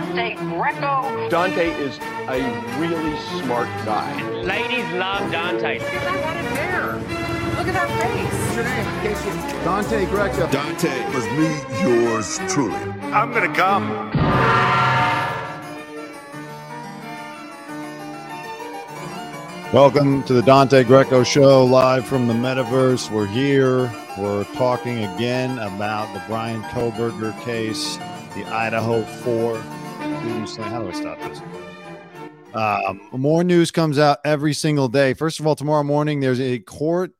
Dante Greco. Dante is a really smart guy. Ladies love Dante. Look at that head hair. Look at that face. What's your name? Dante Greco. Dante was me, yours truly. I'm gonna come. Welcome to the Dante Greco Show, live from the metaverse. We're here. We're talking again about the Bryan Kohberger case, the Idaho 4. How do I stop this? Um, more news comes out every single day. First of all, tomorrow morning, there's a court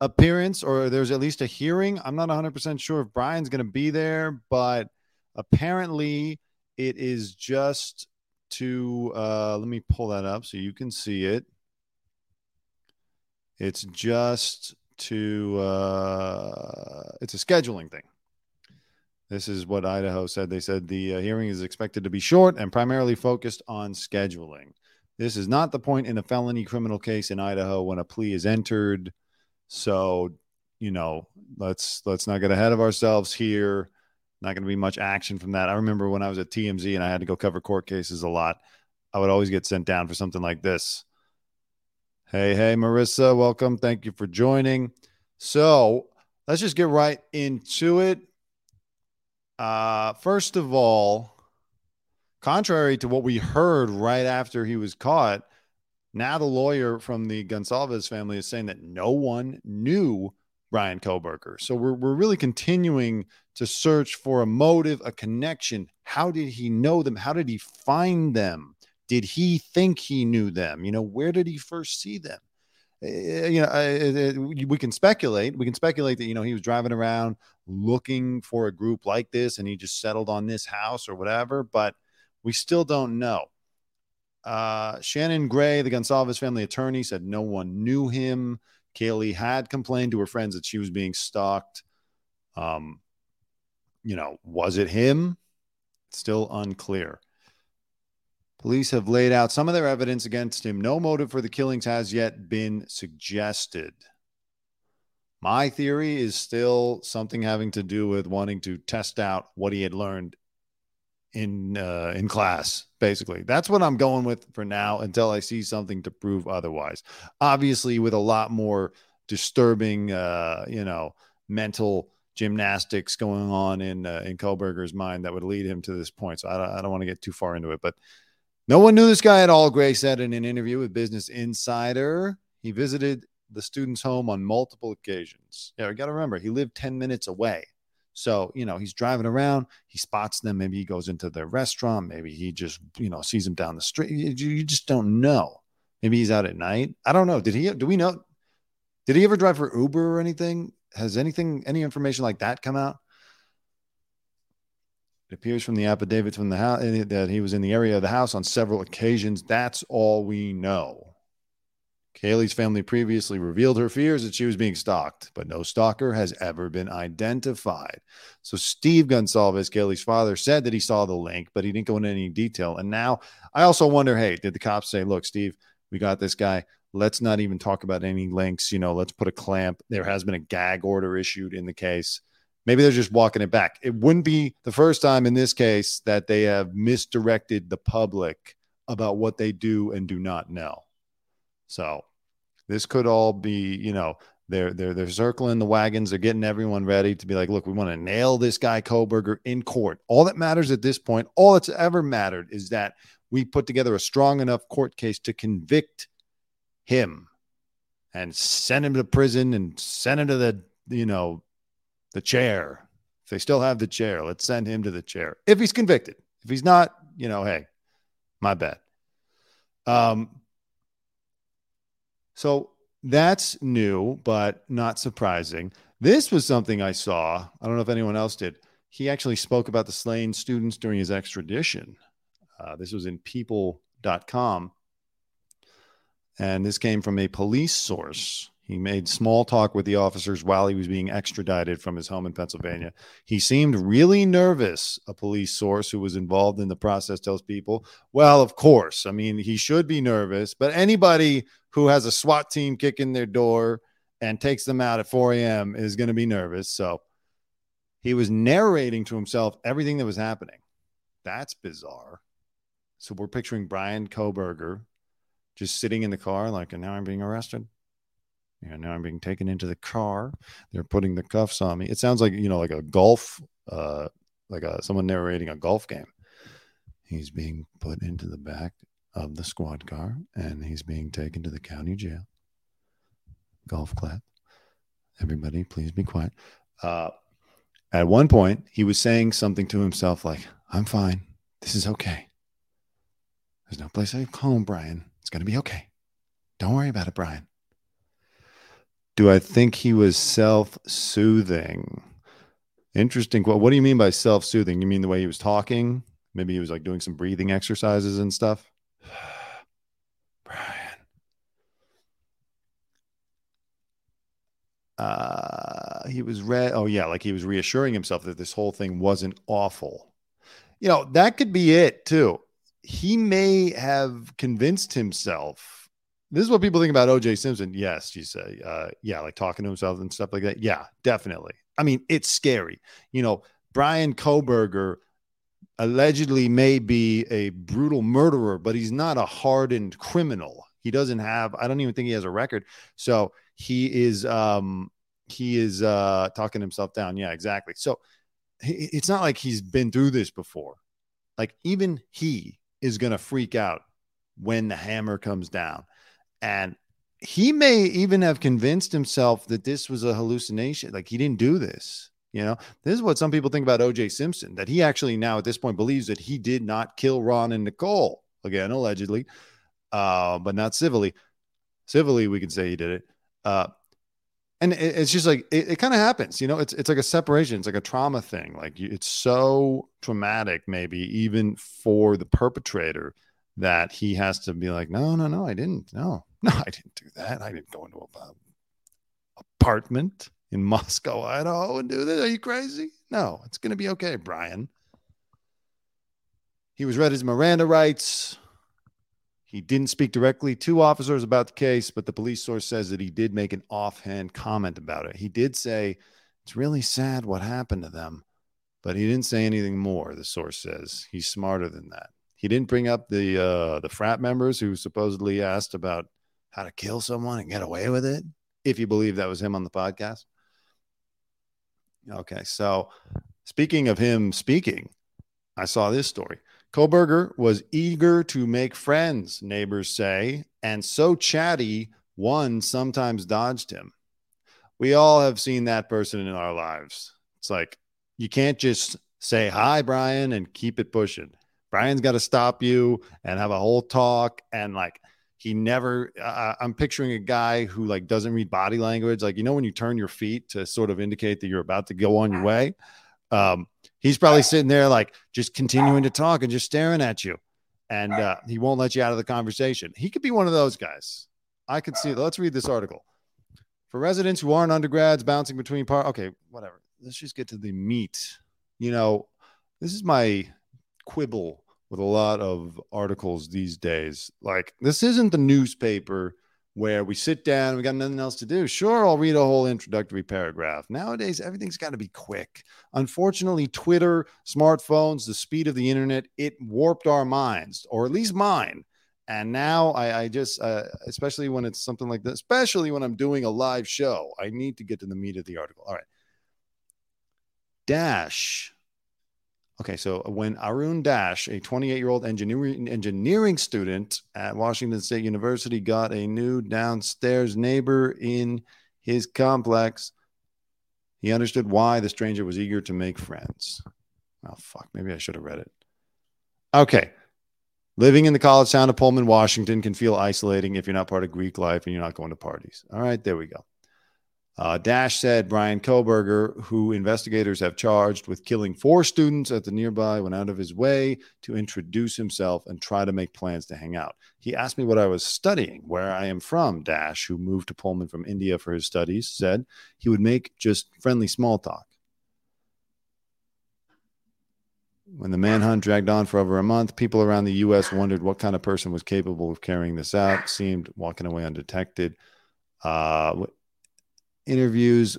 appearance or there's at least a hearing. I'm not 100% sure if Bryan's going to be there, but apparently it is just to, uh, let me pull that up so you can see it. It's just to uh, it's a scheduling thing. This is what Idaho said. They said the uh, hearing is expected to be short and primarily focused on scheduling. This is not the point in a felony criminal case in Idaho when a plea is entered. So, you know, let's let's not get ahead of ourselves here. Not going to be much action from that. I remember when I was at TMZ and I had to go cover court cases a lot. I would always get sent down for something like this Hey, hey, Marissa, welcome. Thank you for joining. So let's just get right into it. Uh, first of all, contrary to what we heard right after he was caught, now the lawyer from the Goncalves family is saying that no one knew Bryan Kohberger. So we're, we're really continuing to search for a motive, a connection. How did he know them? How did he find them? Did he think he knew them? You know, where did he first see them? Uh, you know, uh, we can speculate. We can speculate that you know he was driving around looking for a group like this, and he just settled on this house or whatever. But we still don't know. Uh, Shannon Gray, the Goncalves family attorney, said no one knew him. Kaylee had complained to her friends that she was being stalked. Um, you know, was it him? Still unclear. Police have laid out some of their evidence against him. No motive for the killings has yet been suggested. My theory is still something having to do with wanting to test out what he had learned in uh, in class. Basically, that's what I'm going with for now until I see something to prove otherwise. Obviously, with a lot more disturbing, uh, you know, mental gymnastics going on in uh, in Kohberger's mind that would lead him to this point. So I don't, I don't want to get too far into it, but no one knew this guy at all, Gray said in an interview with Business Insider. He visited the student's home on multiple occasions. Yeah, we got to remember, he lived 10 minutes away. So, you know, he's driving around, he spots them. Maybe he goes into their restaurant. Maybe he just, you know, sees them down the street. You, you just don't know. Maybe he's out at night. I don't know. Did he, do we know? Did he ever drive for Uber or anything? Has anything, any information like that come out? It appears from the affidavits from the house eh, that he was in the area of the house on several occasions. That's all we know. Kaylee's family previously revealed her fears that she was being stalked, but no stalker has ever been identified. So Steve Goncalves, Kaylee's father, said that he saw the link, but he didn't go into any detail. And now I also wonder, hey, did the cops say, look, Steve, we got this guy. Let's not even talk about any links. You know, let's put a clamp. There has been a gag order issued in the case. Maybe they're just walking it back. It wouldn't be the first time in this case that they have misdirected the public about what they do and do not know. So this could all be, you know, they're they're they're circling the wagons. They're getting everyone ready to be like, look, we want to nail this guy Kohberger in court. All that matters at this point, all that's ever mattered, is that we put together a strong enough court case to convict him and send him to prison and send him to the you know the chair. If they still have the chair, let's send him to the chair. If he's convicted. If he's not, you know, hey, my bad. Um, so that's new, but not surprising. This was something I saw. I don't know if anyone else did. He actually spoke about the slain students during his extradition. Uh, this was in people.com. And this came from a police source. He made small talk with the officers while he was being extradited from his home in Pennsylvania. He seemed really nervous, a police source who was involved in the process tells people. Well, of course. I mean, he should be nervous, but anybody who has a SWAT team kicking their door and takes them out at 4 a.m. is going to be nervous. So he was narrating to himself everything that was happening. That's bizarre. So we're picturing Bryan Kohberger just sitting in the car, like, and now I'm being arrested. Yeah, now I'm being taken into the car. They're putting the cuffs on me. It sounds like you know, like a golf, uh, like a someone narrating a golf game. He's being put into the back of the squad car, and he's being taken to the county jail. Golf clap. Everybody, please be quiet. Uh, at one point, he was saying something to himself like, "I'm fine. This is okay. There's no place like home, Bryan. It's going to be okay. Don't worry about it, Bryan." Do I think he was self soothing? Interesting. Well, what do you mean by self soothing? You mean the way he was talking? Maybe he was like doing some breathing exercises and stuff. Bryan. Uh, he was re- oh yeah, like he was reassuring himself that this whole thing wasn't awful. You know, that could be it too. He may have convinced himself this is what people think about OJ Simpson. Yes, you say, uh, yeah, like talking to himself and stuff like that. Yeah, definitely. I mean, it's scary. You know, Bryan Kohberger allegedly may be a brutal murderer, but he's not a hardened criminal. He doesn't have, I don't even think he has a record. So he is, um, he is uh, talking himself down. Yeah, exactly. So it's not like he's been through this before. Like even he is going to freak out when the hammer comes down. And he may even have convinced himself that this was a hallucination. Like he didn't do this. You know, this is what some people think about OJ Simpson that he actually now at this point believes that he did not kill Ron and Nicole. Again, allegedly, uh, but not civilly. Civilly, we can say he did it. Uh, and it, it's just like it, it kind of happens, you know. It's it's like a separation. It's like a trauma thing. Like it's so traumatic, maybe even for the perpetrator, that he has to be like, no, no, no, I didn't. No, no, I didn't do that. I didn't go into a apartment in Moscow, Idaho, and do this. Are you crazy? No, it's going to be okay, Bryan. He was read his Miranda rights. He didn't speak directly to officers about the case, but the police source says that he did make an offhand comment about it. He did say, It's really sad what happened to them, but he didn't say anything more, the source says. He's smarter than that. He didn't bring up the uh, the frat members who supposedly asked about how to kill someone and get away with it, if you believe that was him on the podcast. Okay, so speaking of him speaking, I saw this story. Kohberger was eager to make friends, neighbors say, and so chatty, one sometimes dodged him. We all have seen that person in our lives. It's like you can't just say hi, Bryan, and keep it pushing. Bryan's got to stop you and have a whole talk and like he never uh, i'm picturing a guy who like doesn't read body language. Like you know when you turn your feet to sort of indicate that you're about to go on your way um, he's probably sitting there like just continuing to talk and just staring at you. And uh, he won't let you out of the conversation. He could be one of those guys. I could see let's read this article. For residents who aren't undergrads bouncing between part okay whatever. Let's just get to the meat. You know this is my quibble with a lot of articles these days. Like, this isn't the newspaper where we sit down, we got nothing else to do. Sure, I'll read a whole introductory paragraph. Nowadays, everything's got to be quick. Unfortunately, Twitter, smartphones, the speed of the internet, it warped our minds, or at least mine. And now I, I just, uh, especially when it's something like this, especially when I'm doing a live show, I need to get to the meat of the article. All right. Dash Okay, so when Arun Dash, a 28 year old engineering engineering student at Washington State University, got a new downstairs neighbor in his complex, he understood why the stranger was eager to make friends. Oh, fuck. Maybe I should have read it. Okay. Living in the college town of Pullman, Washington can feel isolating if you're not part of Greek life and you're not going to parties. All right, there we go. Uh, Dash said Bryan Kohberger, who investigators have charged with killing four students at the nearby, went out of his way to introduce himself and try to make plans to hang out. He asked me what I was studying, where I am from. Dash, who moved to Pullman from India for his studies, said he would make just friendly small talk. When the manhunt dragged on for over a month, people around the U.S. wondered what kind of person was capable of carrying this out, seemed walking away undetected. Uh, interviews.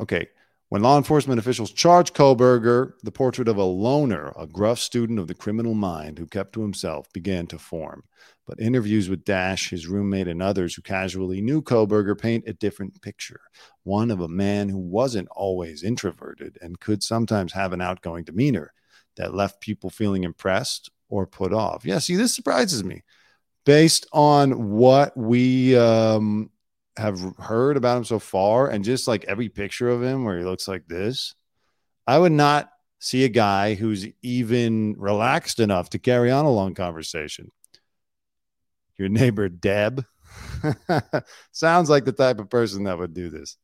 Okay. When law enforcement officials charged Kohberger, the portrait of a loner, a gruff student of the criminal mind who kept to himself, began to form. But interviews with Dash, his roommate, and others who casually knew Kohberger paint a different picture one of a man who wasn't always introverted and could sometimes have an outgoing demeanor that left people feeling impressed or put off. Yeah, see, this surprises me based on what we um, have heard about him so far and just like every picture of him where he looks like this. I would not see a guy who's even relaxed enough to carry on a long conversation. Your neighbor, Deb, sounds like the type of person that would do this.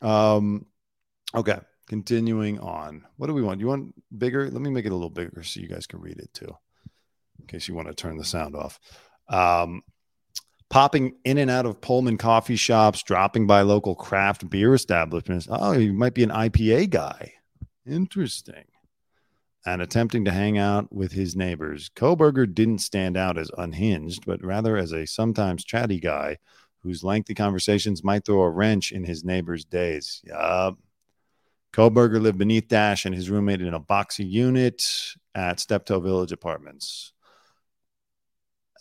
Um, okay, continuing on. What do we want? You want bigger? Let me make it a little bigger so you guys can read it too, in case you want to turn the sound off. Um, popping in and out of Pullman coffee shops, dropping by local craft beer establishments. Oh, you might be an IPA guy. Interesting. And attempting to hang out with his neighbors. Kohberger didn't stand out as unhinged, but rather as a sometimes chatty guy whose lengthy conversations might throw a wrench in his neighbor's days. Yup. Kohberger lived beneath Dash and his roommate in a boxy unit at Steptoe Village Apartments.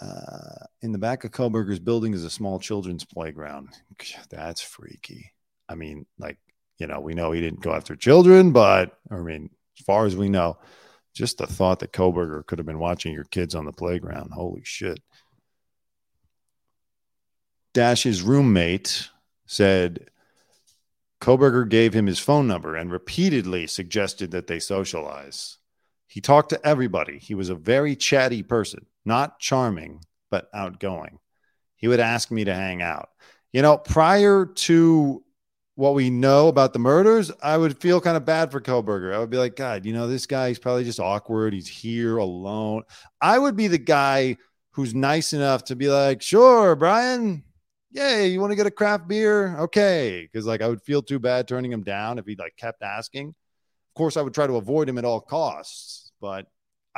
Uh, in the back of Kohberger's building is a small children's playground. That's freaky. I mean, like, you know, we know he didn't go after children, but I mean, as far as we know, just the thought that Kohberger could have been watching your kids on the playground. Holy shit. Dash's roommate said Kohberger gave him his phone number and repeatedly suggested that they socialize. He talked to everybody. He was a very chatty person, not charming, but outgoing. He would ask me to hang out. You know, prior to what we know about the murders, I would feel kind of bad for Kohberger. I would be like, God, you know, this guy, he's probably just awkward. He's here alone. I would be the guy who's nice enough to be like, sure, Bryan, yay, you want to get a craft beer? Okay. Cause like I would feel too bad turning him down if he like kept asking. Of course, I would try to avoid him at all costs, but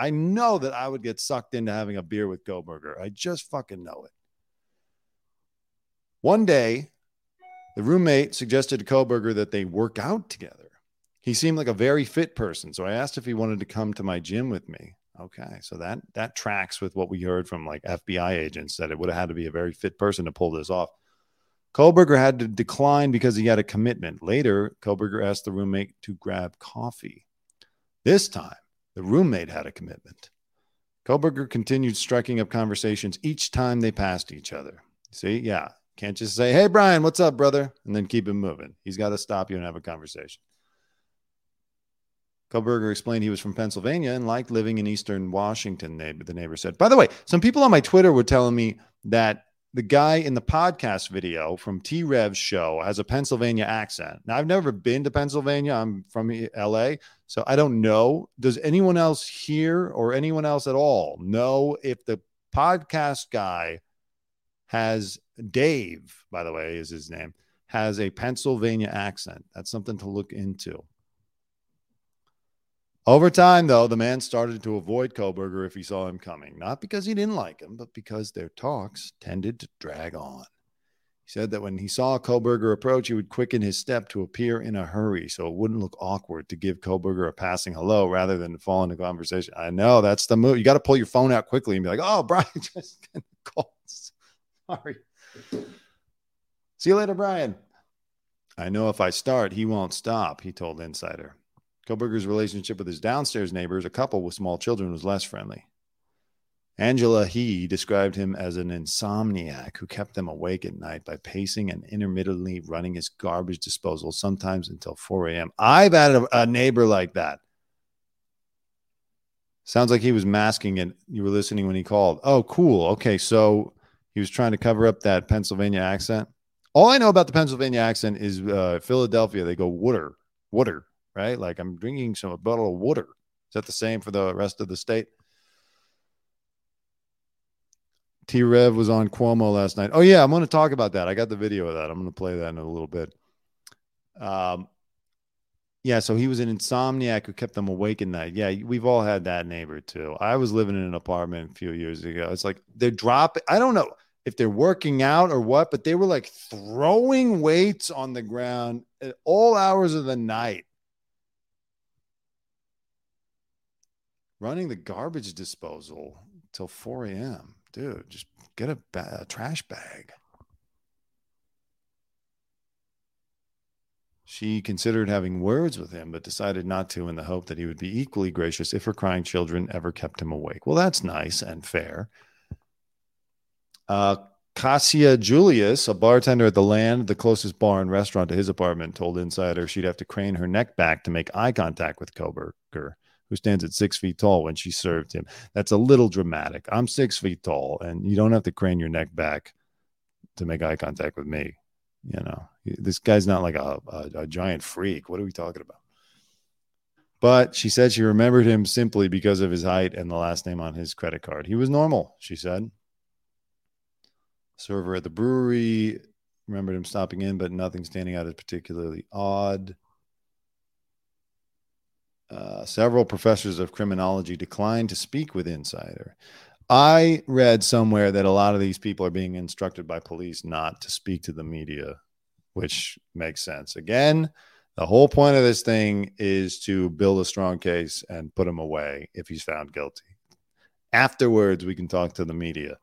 I know that I would get sucked into having a beer with Kohberger. I just fucking know it. One day, the roommate suggested to Kohberger that they work out together. He seemed like a very fit person, so I asked if he wanted to come to my gym with me. Okay, so that that tracks with what we heard from like FBI agents that it would have had to be a very fit person to pull this off. Kohberger had to decline because he had a commitment. Later, Kohberger asked the roommate to grab coffee. This time, the roommate had a commitment. Kohberger continued striking up conversations each time they passed each other. See, yeah, can't just say, "Hey, Bryan, what's up, brother," and then keep it moving. He's got to stop you and have a conversation. Kohberger explained he was from Pennsylvania and liked living in Eastern Washington. The neighbor said. By the way, some people on my Twitter were telling me that the guy in the podcast video from T Rev's show has a Pennsylvania accent. Now, I've never been to Pennsylvania. I'm from LA, so I don't know. Does anyone else here or anyone else at all know if the podcast guy has Dave, by the way, is his name, has a Pennsylvania accent? That's something to look into. Over time, though, the man started to avoid Kohberger if he saw him coming, not because he didn't like him, but because their talks tended to drag on. He said that when he saw Kohberger approach, he would quicken his step to appear in a hurry so it wouldn't look awkward to give Kohberger a passing hello rather than fall into conversation. I know that's the move. You got to pull your phone out quickly and be like, oh, Bryan just called. Sorry. See you later, Bryan. I know if I start, he won't stop, he told Insider. Kohberger's relationship with his downstairs neighbors, a couple with small children, was less friendly. Angela He described him as an insomniac who kept them awake at night by pacing and intermittently running his garbage disposal, sometimes until 4 a.m. I've had a, a neighbor like that. Sounds like he was masking it. You were listening when he called. Oh, cool. Okay. So he was trying to cover up that Pennsylvania accent. All I know about the Pennsylvania accent is uh, Philadelphia. They go water, water right? Like I'm drinking some a bottle of water. Is that the same for the rest of the state? T Rev was on Cuomo last night. Oh yeah, I'm going to talk about that. I got the video of that. I'm going to play that in a little bit. Um, yeah, so he was an insomniac who kept them awake at night. Yeah, we've all had that neighbor too. I was living in an apartment a few years ago. It's like they're dropping. I don't know if they're working out or what, but they were like throwing weights on the ground at all hours of the night. Running the garbage disposal till 4 a.m. Dude, just get a, ba- a trash bag. She considered having words with him, but decided not to in the hope that he would be equally gracious if her crying children ever kept him awake. Well, that's nice and fair. Uh, Cassia Julius, a bartender at the Land, the closest bar and restaurant to his apartment, told Insider she'd have to crane her neck back to make eye contact with Kohberger, who stands at six feet tall when she served him. That's a little dramatic. I'm six feet tall, and you don't have to crane your neck back to make eye contact with me. You know, this guy's not like a, a, a giant freak. What are we talking about? But she said she remembered him simply because of his height and the last name on his credit card. He was normal, she said. Server at the brewery remembered him stopping in, but nothing standing out as particularly odd. Uh, several professors of criminology declined to speak with Insider. I read somewhere that a lot of these people are being instructed by police not to speak to the media, which makes sense. Again, the whole point of this thing is to build a strong case and put him away if he's found guilty. Afterwards, we can talk to the media.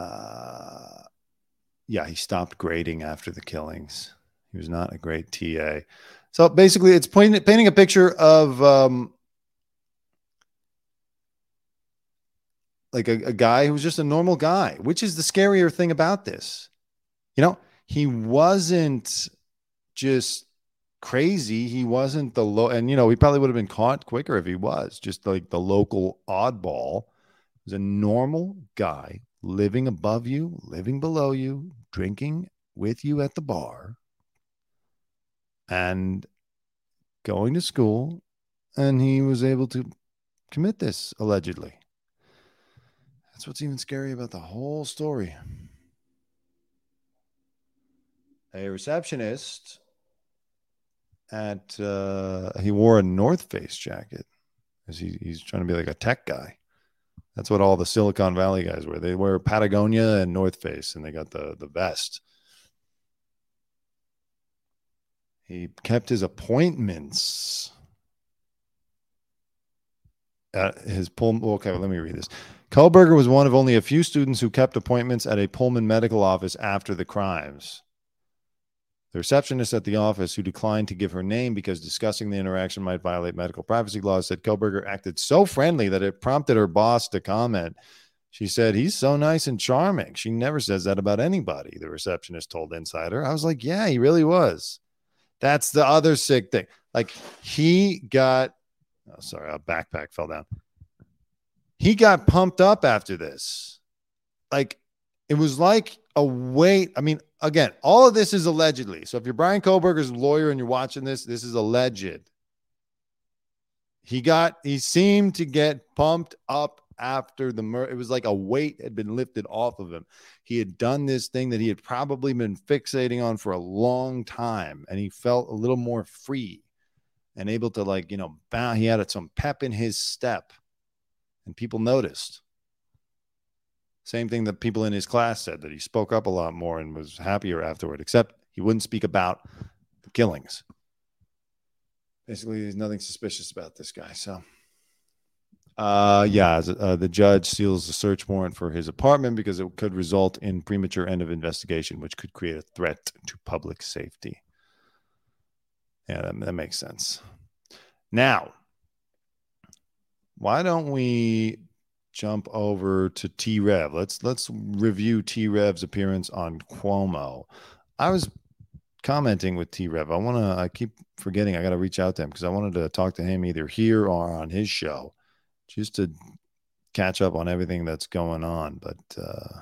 Uh, yeah, he stopped grading after the killings. He was not a great TA. So basically, it's painting, painting a picture of um, like a, a guy who was just a normal guy, which is the scarier thing about this. You know, he wasn't just crazy. He wasn't the low, and you know, he probably would have been caught quicker if he was just like the local oddball. He was a normal guy living above you, living below you, drinking with you at the bar, and going to school. And he was able to commit this allegedly. That's what's even scary about the whole story. A receptionist at uh, he wore a North Face jacket because he, he's trying to be like a tech guy. That's what all the Silicon Valley guys wear. They wear Patagonia and North Face, and they got the the vest. He kept his appointments at his Pullman. Okay, let me read this. Kohberger was one of only a few students who kept appointments at a Pullman medical office after the crimes. The receptionist at the office, who declined to give her name because discussing the interaction might violate medical privacy laws, said Kohberger acted so friendly that it prompted her boss to comment. She said, He's so nice and charming. She never says that about anybody, the receptionist told Insider. I was like, Yeah, he really was. That's the other sick thing. Like, he got, oh, sorry, a backpack fell down. He got pumped up after this. Like, it was like a weight. I mean, again, all of this is allegedly. So if you're Bryan Kohberger's lawyer and you're watching this, this is alleged. He got, he seemed to get pumped up after the murder. It was like a weight had been lifted off of him. He had done this thing that he had probably been fixating on for a long time, and he felt a little more free and able to, like, you know, bound. He had some pep in his step, and people noticed. Same thing that people in his class said that he spoke up a lot more and was happier afterward, except he wouldn't speak about the killings. Basically, there's nothing suspicious about this guy. So, uh, yeah, uh, the judge seals the search warrant for his apartment because it could result in premature end of investigation, which could create a threat to public safety. Yeah, that, that makes sense. Now, why don't we jump over to T Rev. Let's let's review T Rev's appearance on Cuomo. I was commenting with T Rev. I want to. I keep forgetting. I got to reach out to him because I wanted to talk to him either here or on his show, just to catch up on everything that's going on. But uh,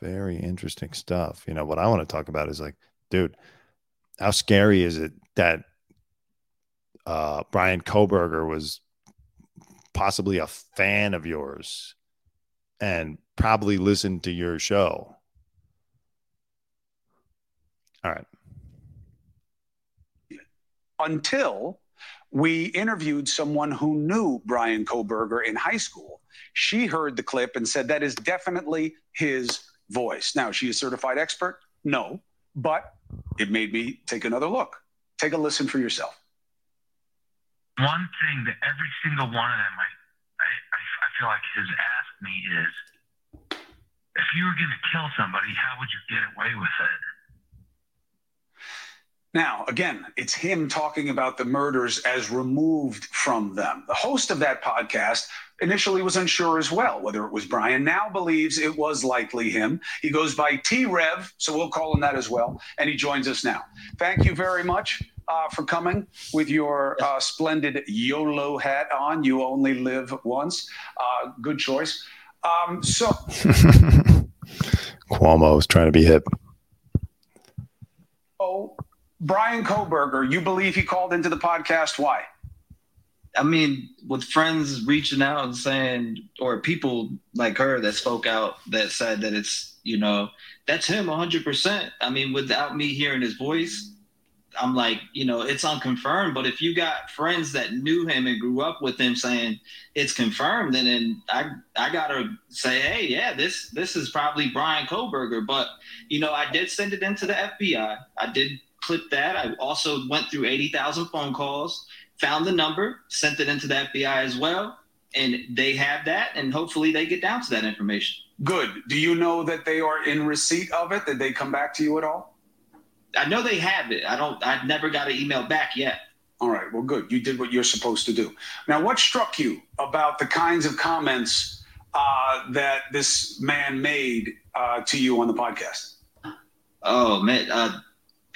very interesting stuff. You know what I want to talk about is like, dude, how scary is it that uh, Bryan Kohberger was possibly a fan of yours and probably listened to your show. All right. Until We interviewed someone who knew Bryan Kohberger in high school. She heard the clip and said that is definitely his voice. Now, she a certified expert? No, but it made me take another look. Take a listen for yourself. One thing that every single one of them, I, I, I feel like has asked me is, if you were going to kill somebody, how would you get away with it? Now, again, it's him talking about the murders as removed from them. The host of that podcast initially was unsure as well whether it was Bryan. Now believes it was likely him. He goes by T Rev, so we'll call him that as well. And he joins us now. Thank you very much uh, for coming with your uh, splendid YOLO hat on. You only live once. Uh, good choice. Um, so, Cuomo is trying to be hip. oh, Bryan Kohberger, you believe he called into the podcast? Why? I mean, with friends reaching out and saying, or people like her that spoke out that said that it's, you know, that's him 100%. I mean, without me hearing his voice, I'm like, you know, it's unconfirmed. But if you got friends that knew him and grew up with him saying it's confirmed, then I I gotta say, hey, yeah, this this is probably Bryan Kohberger. But you know, I did send it into the FBI. I did clip that. I also went through 80,000 phone calls, found the number, sent it into the FBI as well, and they have that, and hopefully they get down to that information. Good. Do you know that they are in receipt of it? Did they come back to you at all? I know they have it. I don't. I've never got an email back yet. All right. Well, good. You did what you're supposed to do. Now, what struck you about the kinds of comments uh, that this man made uh, to you on the podcast? Oh man, uh,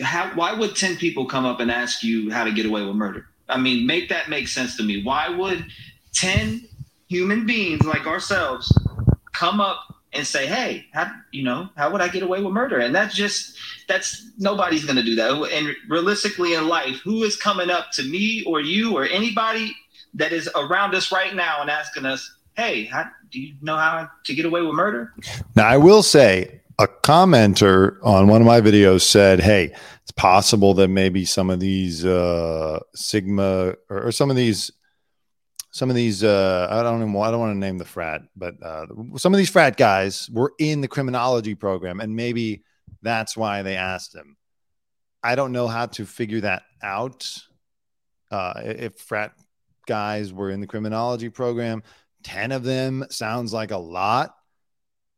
how? Why would ten people come up and ask you how to get away with murder? I mean, make that make sense to me. Why would ten human beings like ourselves come up and say, "Hey, how you know how would I get away with murder?" And that's just that's nobody's going to do that. And realistically in life, who is coming up to me or you or anybody that is around us right now and asking us, "Hey, how, do you know how to get away with murder?" Now, I will say a commenter on one of my videos said, "Hey, it's possible that maybe some of these uh, Sigma or, or some of these." Some of these, uh, I don't even, I don't want to name the frat, but uh, some of these frat guys were in the criminology program, and maybe that's why they asked him. I don't know how to figure that out. Uh, if frat guys were in the criminology program, 10 of them sounds like a lot,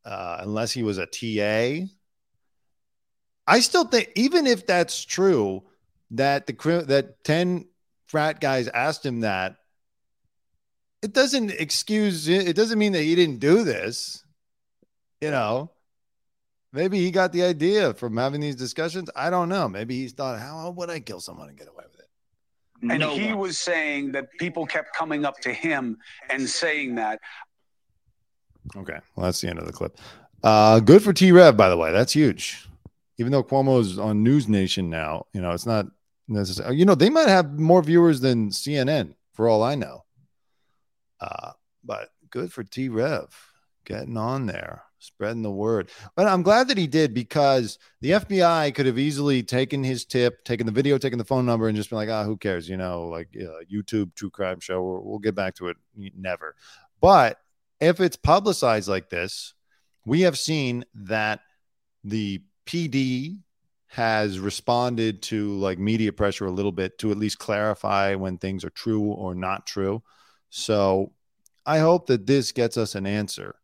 uh, unless he was a TA. I still think, even if that's true, that the that 10 frat guys asked him that, it doesn't excuse it doesn't mean that he didn't do this. You know, Maybe he got the idea from having these discussions. I don't know. Maybe he thought, how would I kill someone and get away with it? And No he one. was saying that people kept coming up to him and saying that. Okay. Well, that's the end of the clip. Uh, good for T Rev, by the way. That's huge. Even though Cuomo is on News Nation now, you know, it's not necessary. You know, they might have more viewers than CNN for all I know. Uh, but good for T Rev getting on there, spreading the word. But I'm glad that he did because the FBI could have easily taken his tip, taken the video, taken the phone number, and just been like, ah, who cares? You know, like uh, YouTube true crime show. We'll get back to it. Never. But if it's publicized like this, we have seen that the PD has responded to like media pressure a little bit to at least clarify when things are true or not true. So I hope that this gets us an answer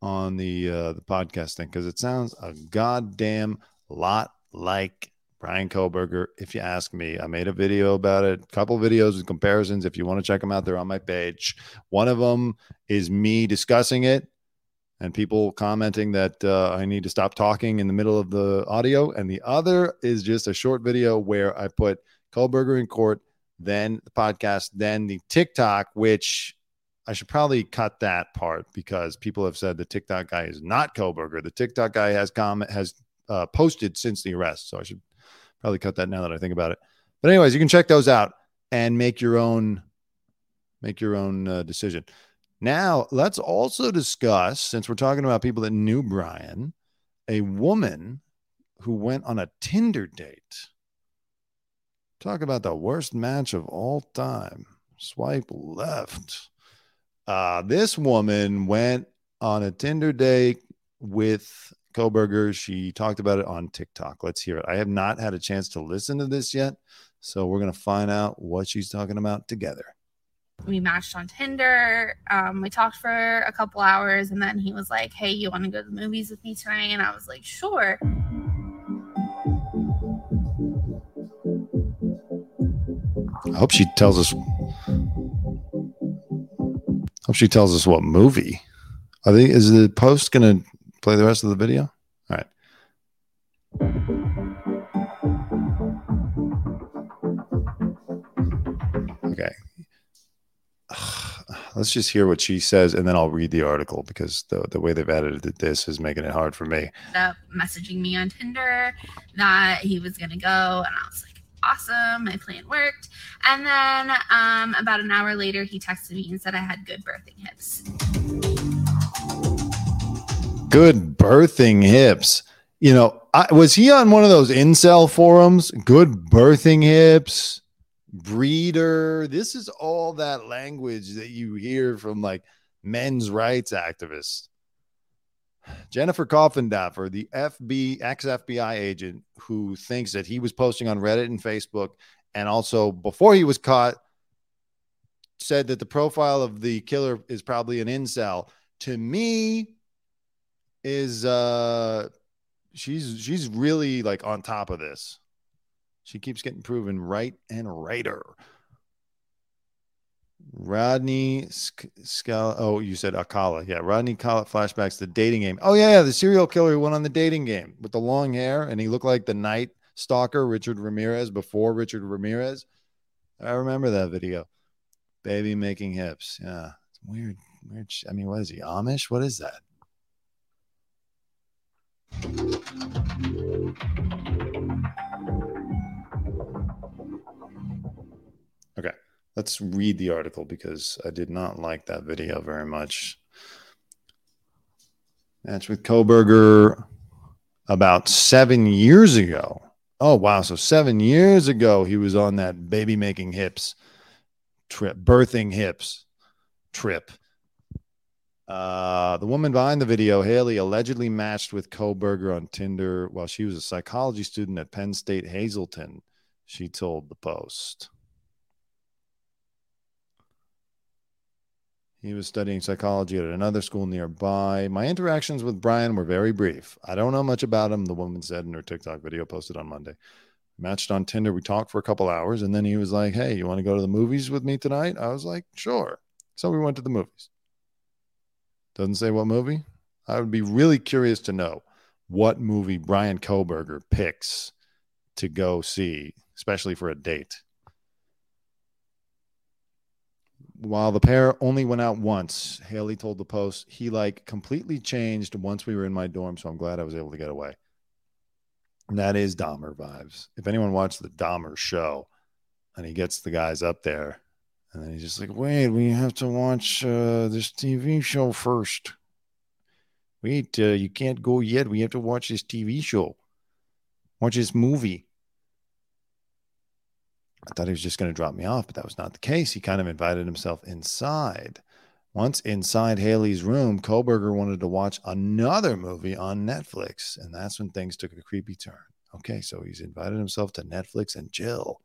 on the uh, the podcast thing because it sounds a goddamn lot like Bryan Kohberger. If you ask me, I made a video about it, a couple videos with comparisons. If you want to check them out, they're on my page. One of them is me discussing it and people commenting that uh, I need to stop talking in the middle of the audio, and the other is just a short video where I put Kohberger in court, then the podcast, then the TikTok, which I should probably cut that part because people have said the TikTok guy is not Kohberger. The TikTok guy has comment has uh, posted since the arrest, so I should probably cut that now that I think about it. But anyways, you can check those out and make your own make your own uh, decision. Now, let's also discuss since we're talking about people that knew Bryan, a woman who went on a Tinder date Talk about the worst match of all time. Swipe left. Uh, this woman went on a Tinder date with Kohberger. She talked about it on TikTok. Let's hear it. I have not had a chance to listen to this yet. So we're going to find out what she's talking about together. we matched on Tinder. Um, we talked for a couple hours, and then he was like, "Hey, you want to go to the movies with me tonight?" And I was like, "Sure." I hope she tells us. I Hope she tells us what movie. Are they? Is the post going to play the rest of the video? All right. Okay. Let's just hear what she says, and then I'll read the article because the the way they've edited this is making it hard for me. up messaging me on Tinder that he was gonna go, and I was like, "Awesome, my plan worked." And then um, about an hour later, he texted me and said I had good birthing hips. Good birthing hips. You know, I, was he on one of those incel forums? Good birthing hips, breeder. This is all that language that you hear from like men's rights activists. Jennifer Coffindaffer, the FB ex FBI agent who thinks that he was posting on Reddit and Facebook, and also before he was caught, said that the profile of the killer is probably an incel. To me, is uh she's she's really like on top of this. She keeps getting proven right and righter. Rodney Scala. Oh, you said Akala. Yeah, Rodney Kala flashbacks the dating game. Oh yeah, the serial killer who went on the dating game with the long hair and he looked like the night stalker Richard Ramirez before Richard Ramirez. I remember that video. Baby making hips. Yeah, it's weird. Weird. I mean, what is he Amish? What is that? Okay, let's read the article because I did not like that video very much. Match with Kohberger about seven years ago. Oh, wow. So, seven years ago, he was on that baby making hips trip, birthing hips trip. Uh, the woman behind the video, Haley, allegedly matched with Kohberger on Tinder while she was a psychology student at Penn State Hazleton. She told the Post. He was studying psychology at another school nearby. My interactions with Bryan were very brief. I don't know much about him, the woman said in her TikTok video posted on Monday. Matched on Tinder. We talked for a couple hours, and then he was like, Hey, you want to go to the movies with me tonight? I was like, Sure. So we went to the movies. Doesn't say what movie. I would be really curious to know what movie Bryan Kohberger picks to go see, especially for a date. While the pair only went out once, Haley told the Post he like completely changed once we were in my dorm. So I'm glad I was able to get away. And that is Dahmer vibes. If anyone watched the Dahmer show and he gets the guys up there and then he's just like, wait, we have to watch uh, this TV show first. Wait, uh, you can't go yet. We have to watch this TV show, watch this movie. I thought he was just going to drop me off, but that was not the case. He kind of invited himself inside. Once inside Haley's room, Kohberger wanted to watch another movie on Netflix, and that's when things took a creepy turn. Okay, so he's invited himself to Netflix and Jill.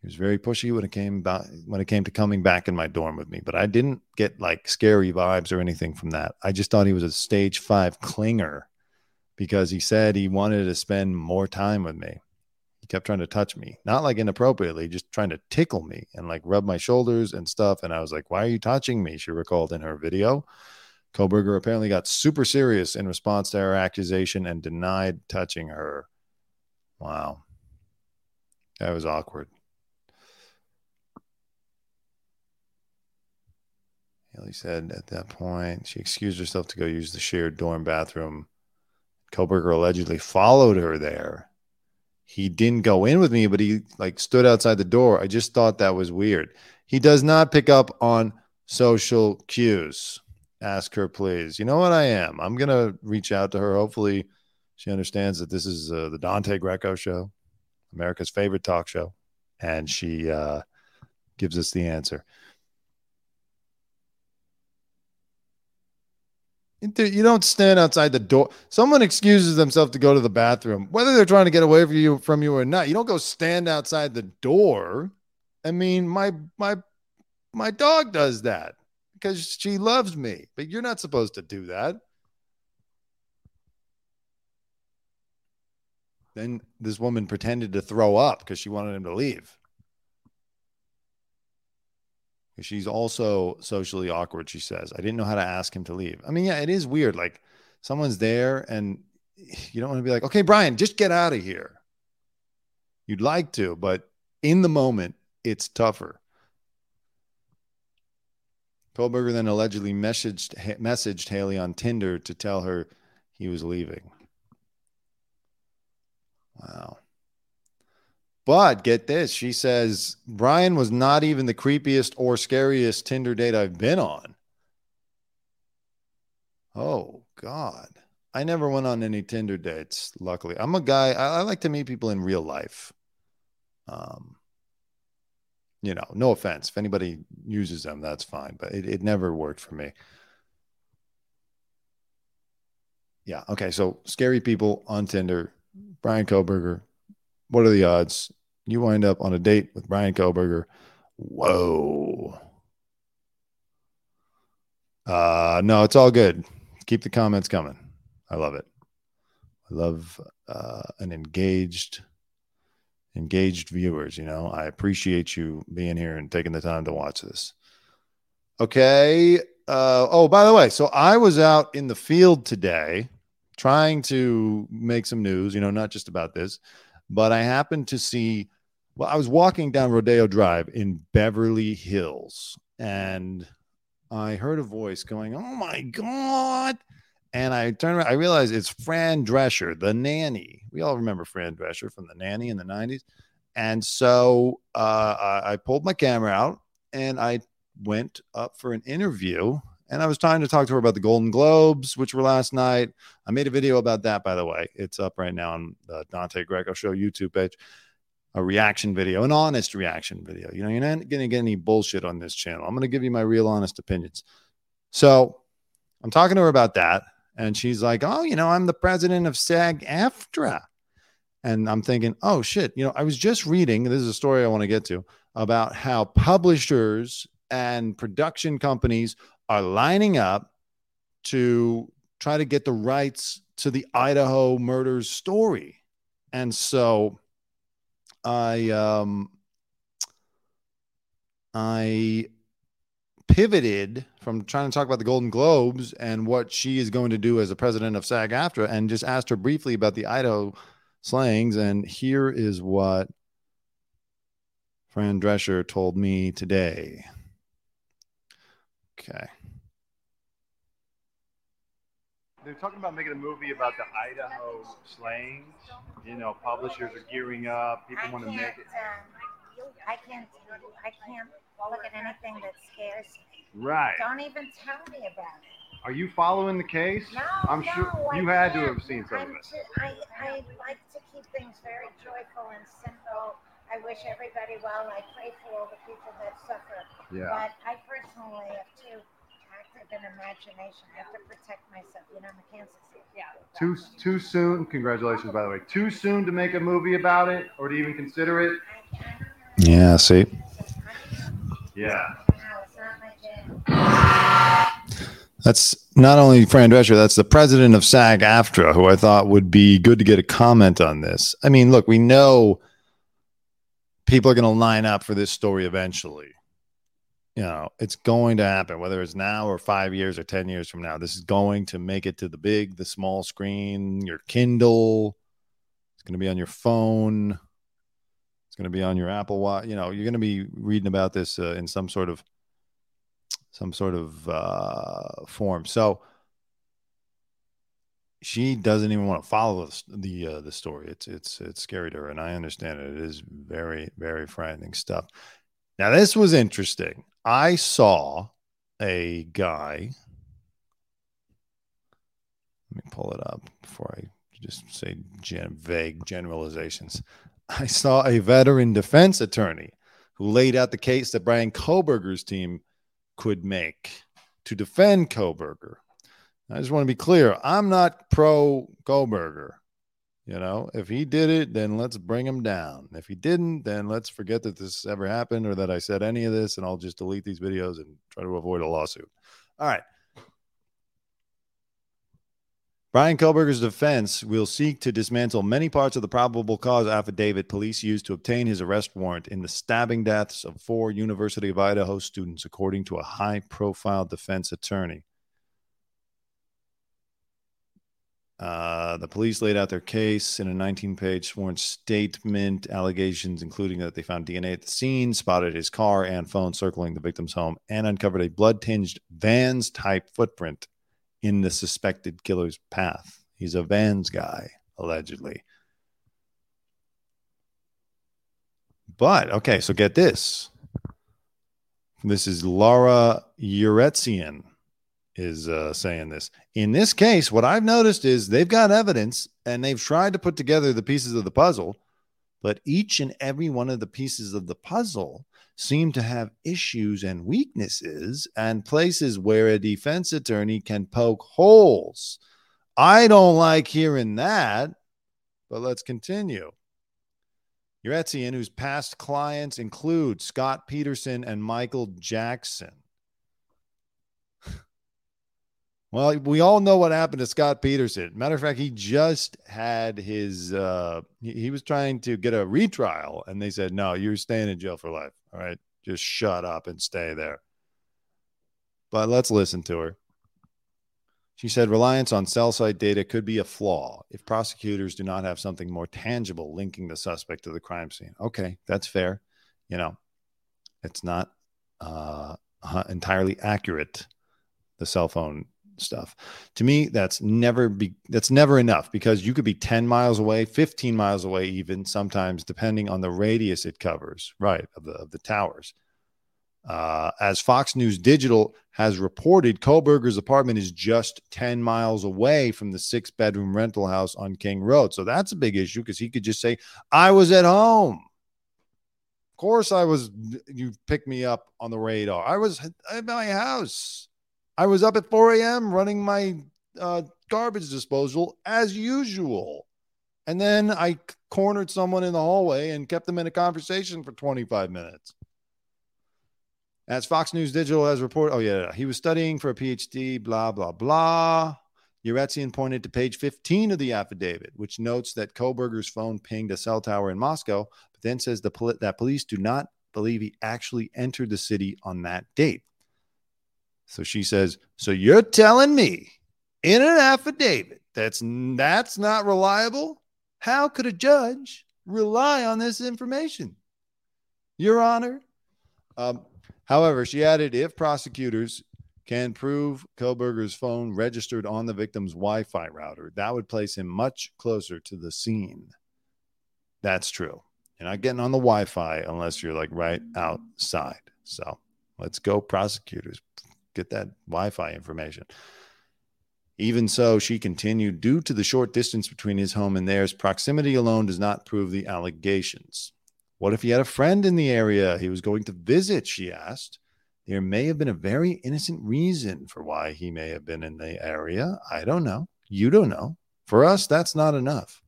He was very pushy when it came about when it came to coming back in my dorm with me, but I didn't get like scary vibes or anything from that. I just thought he was a stage five clinger because he said he wanted to spend more time with me. He kept trying to touch me, not like inappropriately, just trying to tickle me and like rub my shoulders and stuff. And I was like, "Why are you touching me?" She recalled in her video. Kohberger apparently got super serious in response to her accusation and denied touching her. Wow. That was awkward. Haley said at that point she excused herself to go use the shared dorm bathroom. Kohberger allegedly followed her there. He didn't go in with me, but he like stood outside the door. I just thought that was weird. He does not pick up on social cues. Ask her, please. You know what I am? I'm gonna reach out to her. Hopefully, she understands that this is uh, the Dante Greco show. America's favorite talk show, and she uh, gives us the answer. You don't stand outside the door. Someone excuses themselves to go to the bathroom, whether they're trying to get away from you from you or not. You don't go stand outside the door. I mean, my my my dog does that because she loves me, but you're not supposed to do that. Then this woman pretended to throw up because she wanted him to leave. She's also socially awkward, she says. I didn't know how to ask him to leave. I mean, yeah, it is weird. Like someone's there and you don't want to be like, okay, Bryan, just get out of here. You'd like to, but in the moment, it's tougher. Kohberger then allegedly messaged messaged Haley on Tinder to tell her he was leaving. Wow. But get this, she says Bryan was not even the creepiest or scariest Tinder date I've been on. Oh God. I never went on any Tinder dates, luckily. I'm a guy, I, I like to meet people in real life. Um, you know, no offense. If anybody uses them, that's fine. But it, it never worked for me. Yeah. Okay. So scary people on Tinder. Bryan Kohberger. What are the odds? You wind up on a date with Bryan Kohberger. Whoa. Uh, no, it's all good. Keep the comments coming. I love it. I love uh, an engaged, engaged viewers. You know, I appreciate you being here and taking the time to watch this. Okay. Uh, oh, by the way, so I was out in the field today trying to make some news, you know, not just about this, but I happened to see, well, I was walking down Rodeo Drive in Beverly Hills and I heard a voice going, Oh my God. And I turned around, I realized it's Fran Drescher, the nanny. We all remember Fran Drescher from the nanny in the 90s. And so uh, I, I pulled my camera out and I went up for an interview and I was trying to talk to her about the Golden Globes, which were last night. I made a video about that, by the way. It's up right now on the Dante Greco Show YouTube page. A reaction video, an honest reaction video. You know, you're not going to get any bullshit on this channel. I'm going to give you my real honest opinions. So I'm talking to her about that. And she's like, Oh, you know, I'm the president of SAG AFTRA. And I'm thinking, Oh, shit. You know, I was just reading, this is a story I want to get to, about how publishers and production companies are lining up to try to get the rights to the Idaho murders story. And so I um I pivoted from trying to talk about the Golden Globes and what she is going to do as a president of SAG AFTRA and just asked her briefly about the Idaho slangs. And here is what Fran Drescher told me today. Okay. They're talking about making a movie about the Idaho slangs. You know, publishers are gearing up. People want to make it. Uh, I can't. I can't look at anything that scares me. Right. Don't even tell me about it. Are you following the case? No, I'm no, sure I you had to can't. have seen some I'm of it. too- I, I like to keep things very joyful and simple. I wish everybody well. I pray for all the people that suffer. Yeah. But I personally have too active an imagination. I have to protect myself. You know, I'm a cancer. Yeah. Too too soon. Congratulations, by the way. Too soon to make a movie about it or to even consider it. Yeah. See. Yeah. it's not my jam. That's not only Fran Drescher, that's the president of SAG AFTRA, who I thought would be good to get a comment on this. I mean, look, we know people are going to line up for this story eventually. You know, it's going to happen, whether it's now or five years or 10 years from now. This is going to make it to the big, the small screen, your Kindle. It's going to be on your phone. It's going to be on your Apple Watch. You know, you're going to be reading about this uh, in some sort of some sort of uh, form. So she doesn't even want to follow the uh, the story. It's it's it's scary to her, and I understand it. It is very very frightening stuff. Now this was interesting. I saw a guy. Let me pull it up before I just say gen- vague generalizations. I saw a veteran defense attorney who laid out the case that Bryan Kohberger's team could make to defend Kohberger. I just want to be clear. I'm not pro Kohberger. You know, if he did it, then let's bring him down. If he didn't, then let's forget that this ever happened or that I said any of this, and I'll just delete these videos and try to avoid a lawsuit. All right. Bryan Kohberger's defense will seek to dismantle many parts of the probable cause affidavit police used to obtain his arrest warrant in the stabbing deaths of four University of Idaho students, according to a high profile defense attorney. Uh, the police laid out their case in a 19 page sworn statement, allegations including that they found DNA at the scene, spotted his car and phone circling the victim's home, and uncovered a blood tinged Vans type footprint in the suspected killer's path. He's a Vans guy, allegedly. But, okay, so get this. This is Laura Yeretsian is uh, saying this. In this case, what I've noticed is they've got evidence and they've tried to put together the pieces of the puzzle, but each and every one of the pieces of the puzzle seem to have issues and weaknesses and places where a defense attorney can poke holes. I don't like hearing that, but let's continue. Yeretsian, whose past clients include Scott Peterson and Michael Jackson. Well, we all know what happened to Scott Peterson. Matter of fact, he just had his uh he, was trying to get a retrial and they said, "No, you're staying in jail for life." All right. Just shut up and stay there. But let's listen to her. She said reliance on cell site data could be a flaw if prosecutors do not have something more tangible linking the suspect to the crime scene. Okay, that's fair. You know, it's not uh, entirely accurate, the cell phone stuff. To me, that's never be that's never enough because you could be 10 miles away, 15 miles away, even sometimes, depending on the radius it covers, right, of the of the towers. Uh, as Fox News Digital has reported, Kohberger's apartment is just 10 miles away from the six bedroom rental house on King Road. So that's a big issue because he could just say, I was at home. Of course, I was, you picked me up on the radar. I was at my house. I was up at 4 a.m. running my uh, garbage disposal as usual. And then I cornered someone in the hallway and kept them in a conversation for 25 minutes. As Fox News Digital has reported, oh, yeah, he was studying for a PhD, blah, blah, blah. Yeretsian pointed to page 15 of the affidavit, which notes that Kohberger's phone pinged a cell tower in Moscow, but then says the that police do not believe he actually entered the city on that date. So she says, "So you're telling me in an affidavit that's that's not reliable? How could a judge rely on this information?" Your Honor. Um, however, she added, if prosecutors can prove Kohberger's phone registered on the victim's Wi-Fi router, that would place him much closer to the scene. That's true. You're not getting on the Wi-Fi unless you're like right outside. So let's go, prosecutors get that Wi Fi information. Even so, she continued, due to the short distance between his home and theirs, proximity alone does not prove the allegations. What if he had a friend in the area he was going to visit? She asked. There may have been a very innocent reason for why he may have been in the area. I don't know. You don't know. For us, that's not enough.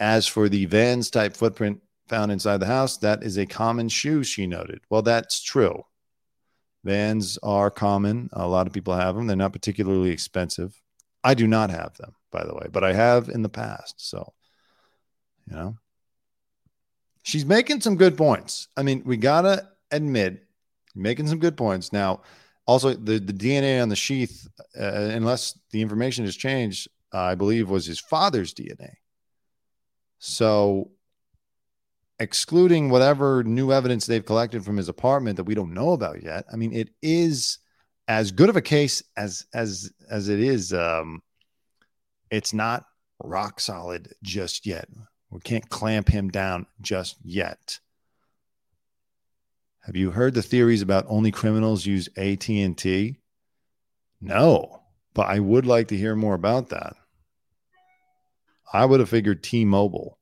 As for the Vans type footprint found inside the house, that is a common shoe, she noted. Well, that's true. Vans are common. A lot of people have them. They're not particularly expensive. I do not have them, by the way, but I have in the past. So, you know, she's making some good points. I mean, we got to admit, making some good points. Now, also, the, the DNA on the sheath, uh, unless the information has changed, uh, I believe was his father's DNA. So excluding whatever new evidence they've collected from his apartment that we don't know about yet. I mean, it is as good of a case as as as it is. Um, it's not rock solid just yet. We can't clamp him down just yet. Have you heard the theories about only criminals use AT&T? No, but I would like to hear more about that. I would have figured T-Mobile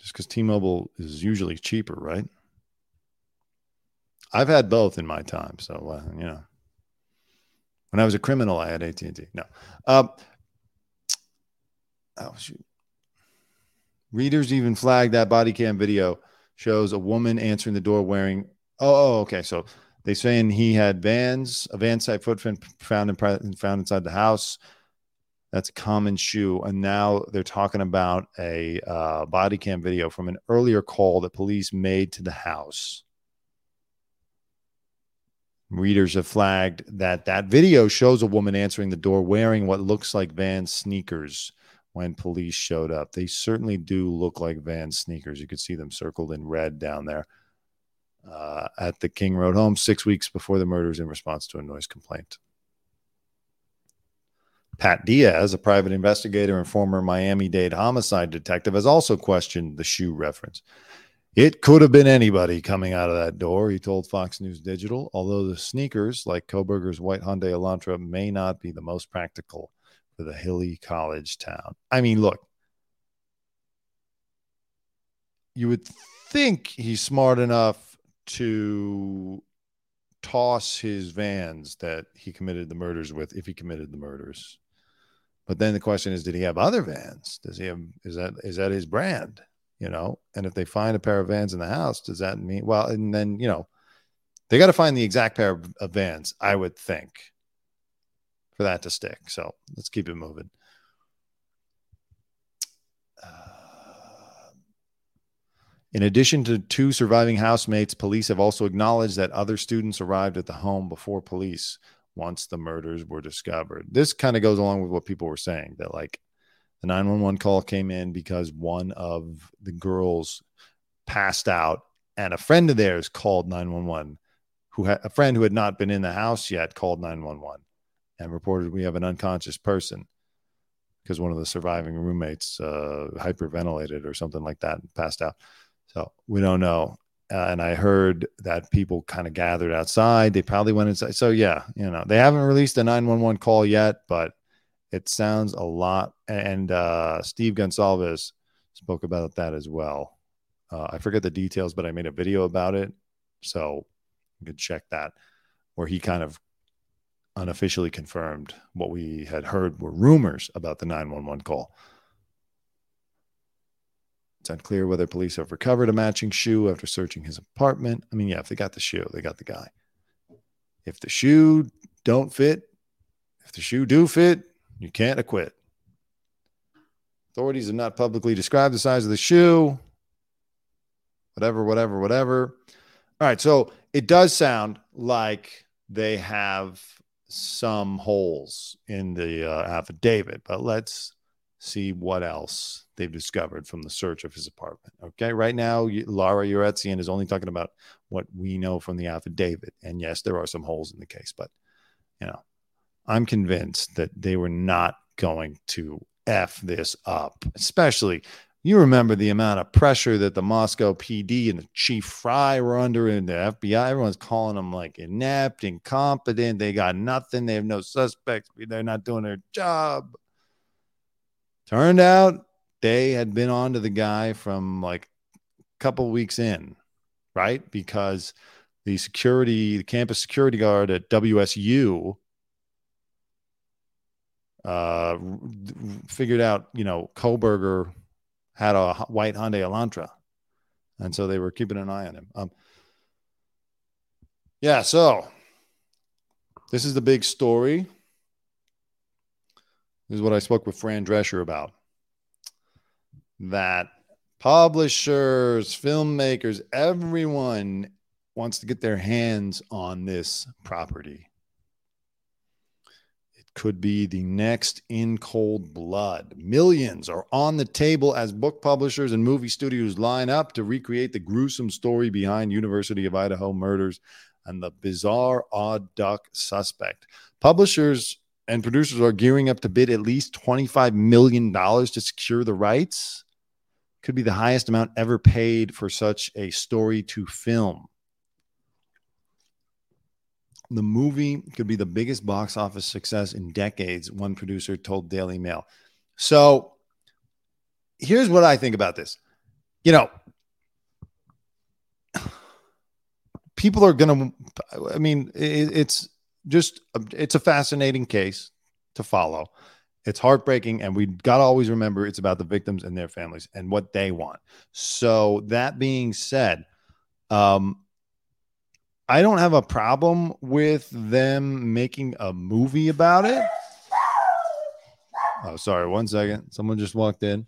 Just because T-Mobile is usually cheaper, right? I've had both in my time, so uh, you know. When I was a criminal, I had AT and T. No, um, oh shoot. Readers even flagged that body cam video shows a woman answering the door wearing. Oh, oh okay. So they saying he had Vans, a Vans type footprint found in found inside the house. That's a common shoe, and now they're talking about a uh, body cam video from an earlier call that police made to the house. Readers have flagged that that video shows a woman answering the door wearing what looks like Vans sneakers when police showed up. They certainly do look like Vans sneakers. You could see them circled in red down there uh, at the King Road home six weeks before the murders in response to a noise complaint. Pat Diaz, a private investigator and former Miami Dade homicide detective, has also questioned the shoe reference. It could have been anybody coming out of that door, he told Fox News Digital, although the sneakers, like Kohberger's white Hyundai Elantra, may not be the most practical for the hilly college town. I mean, look, you would think he's smart enough to toss his vans that he committed the murders with if he committed the murders. But then the question is, did he have other vans? Does he have is that is that his brand? you know and if they find a pair of vans in the house does that mean well and then you know they got to find the exact pair of, of vans i would think for that to stick so let's keep it moving uh, in addition to two surviving housemates, police have also acknowledged that other students arrived at the home before police once the murders were discovered. This kind of goes along with what people were saying that, like, the 911 call came in because one of the girls passed out, and a friend of theirs called 911, who had a friend who had not been in the house yet called 911 and reported we have an unconscious person because one of the surviving roommates uh, hyperventilated or something like that and passed out. So we don't know. Uh, and I heard that people kind of gathered outside. They probably went inside. So yeah, you know, they haven't released a 911 call yet, but it sounds a lot. And uh, Steve Goncalves spoke about that as well. Uh, I forget the details, but I made a video about it. So you could check that, where he kind of unofficially confirmed what we had heard were rumors about the 911 call. It's unclear whether police have recovered a matching shoe after searching his apartment. I mean, yeah, if they got the shoe, they got the guy. If the shoe don't fit, if the shoe do fit, you can't acquit. Authorities have not publicly described the size of the shoe. Whatever, whatever, whatever. All right. So it does sound like they have some holes in the uh, affidavit, but let's see what else they've discovered from the search of his apartment. Okay. Right now, Laura Yeretsian is only talking about what we know from the affidavit. And yes, there are some holes in the case, but, you know, I'm convinced that they were not going to F this up, especially you remember the amount of pressure that the Moscow PD and the Chief Fry were under in the FBI. Everyone's calling them like inept, incompetent. They got nothing. They have no suspects. They're not doing their job. Turned out they had been on to the guy from like a couple weeks in, right? Because the security, the campus security guard at WSU uh, figured out, you know, Kohberger had a white Hyundai Elantra. And so they were keeping an eye on him. Um, yeah, so this is the big story. This is what I spoke with Fran Drescher about. That publishers, filmmakers, everyone wants to get their hands on this property It could be the next in cold blood. Millions are on the table as book publishers and movie studios line up to recreate the gruesome story behind University of Idaho murders and the bizarre odd duck suspect. Publishers and producers are gearing up to bid at least $25 million to secure the rights. Could be the highest amount ever paid for such a story to film the movie could be the biggest box office success in decades, one producer told Daily Mail. So here's what I think about this you know, people are going to, I mean, it, it's just, it's a fascinating case to follow. It's heartbreaking, and we got to always remember it's about the victims and their families and what they want. So, that being said, um, I don't have a problem with them making a movie about it. Oh, sorry. One second. Someone just walked in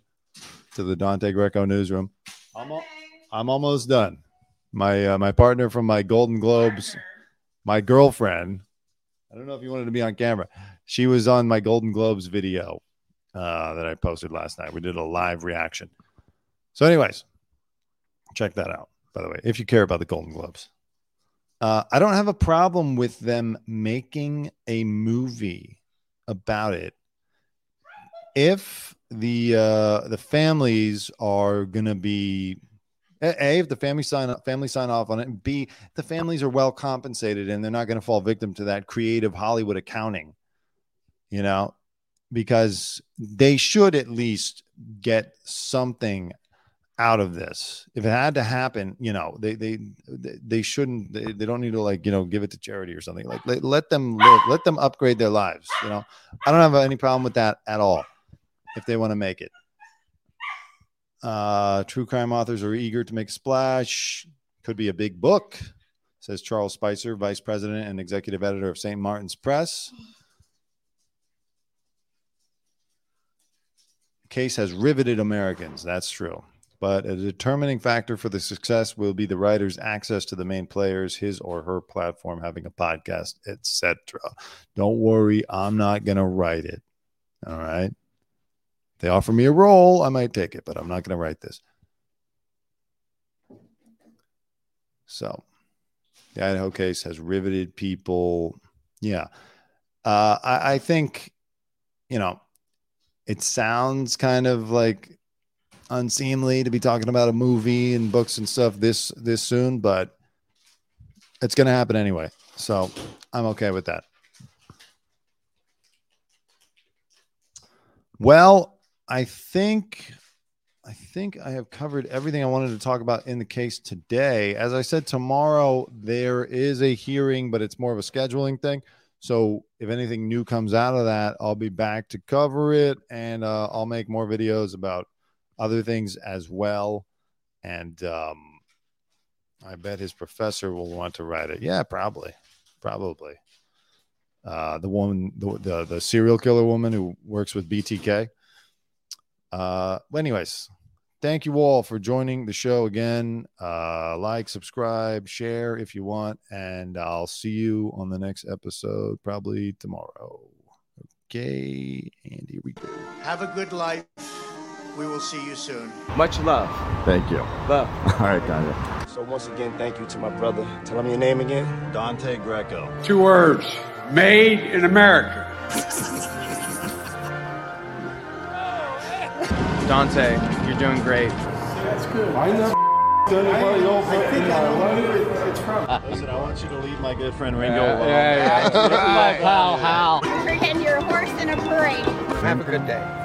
to the Dante Greco newsroom. I'm, al- I'm almost done. My uh, my partner from my Golden Globes, my girlfriend. I don't know if you wanted to be on camera. She was on my Golden Globes video uh, that I posted last night. We did a live reaction. So, anyways, check that out. By the way, if you care about the Golden Globes, uh, I don't have a problem with them making a movie about it if the uh, the families are gonna be a if the family sign family sign off on it and b the families are well compensated and they're not going to fall victim to that creative hollywood accounting you know? Because they should at least get something out of this. If it had to happen you know they they they shouldn't they, they don't need to like you know give it to charity or something. Like let, let them live let them upgrade their lives you know? I don't have any problem with that at all if they want to make it uh, true crime authors are eager to make a splash. Could be a big book, says Charles Spicer, vice president and executive editor of St. Martin's Press. Case has riveted Americans. That's true. But a determining factor for the success will be the writer's access to the main players, his or her platform, having a podcast, etc. Don't worry, I'm not going to write it. All right they offer me a role, I might take it, but I'm not going to write this. So, the Idaho case has riveted people. Yeah. Uh, I, I think, you know, it sounds kind of like unseemly to be talking about a movie and books and stuff this this soon, but it's going to happen anyway. So I'm okay with that. Well, I think I think I have covered everything I wanted to talk about in the case today. As I said, tomorrow there is a hearing, but it's more of a scheduling thing. So if anything new comes out of that, I'll be back to cover it and uh, I'll make more videos about other things as well. And um, I bet his professor will want to write it. Yeah, probably. Probably. Uh, the woman, the, the, the serial killer woman who works with BTK. Uh, anyways, thank you all for joining the show again. Uh, like, subscribe, share if you want, and I'll see you on the next episode, probably tomorrow. Okay, and here we go. Have a good life. We will see you soon. Much love. Thank you. Love. All right, Daniel. So once again, thank you to my brother. Tell him your name again. Dante Greco. Two words: made in America. Dante, you're doing great. That's good. I never done anybody else in my life. It's from. Uh, listen, I want you to leave my good friend Ringo Yeah, alone. yeah, yeah. My pal, Hal. Pretend you're a horse in a parade. Have a good day.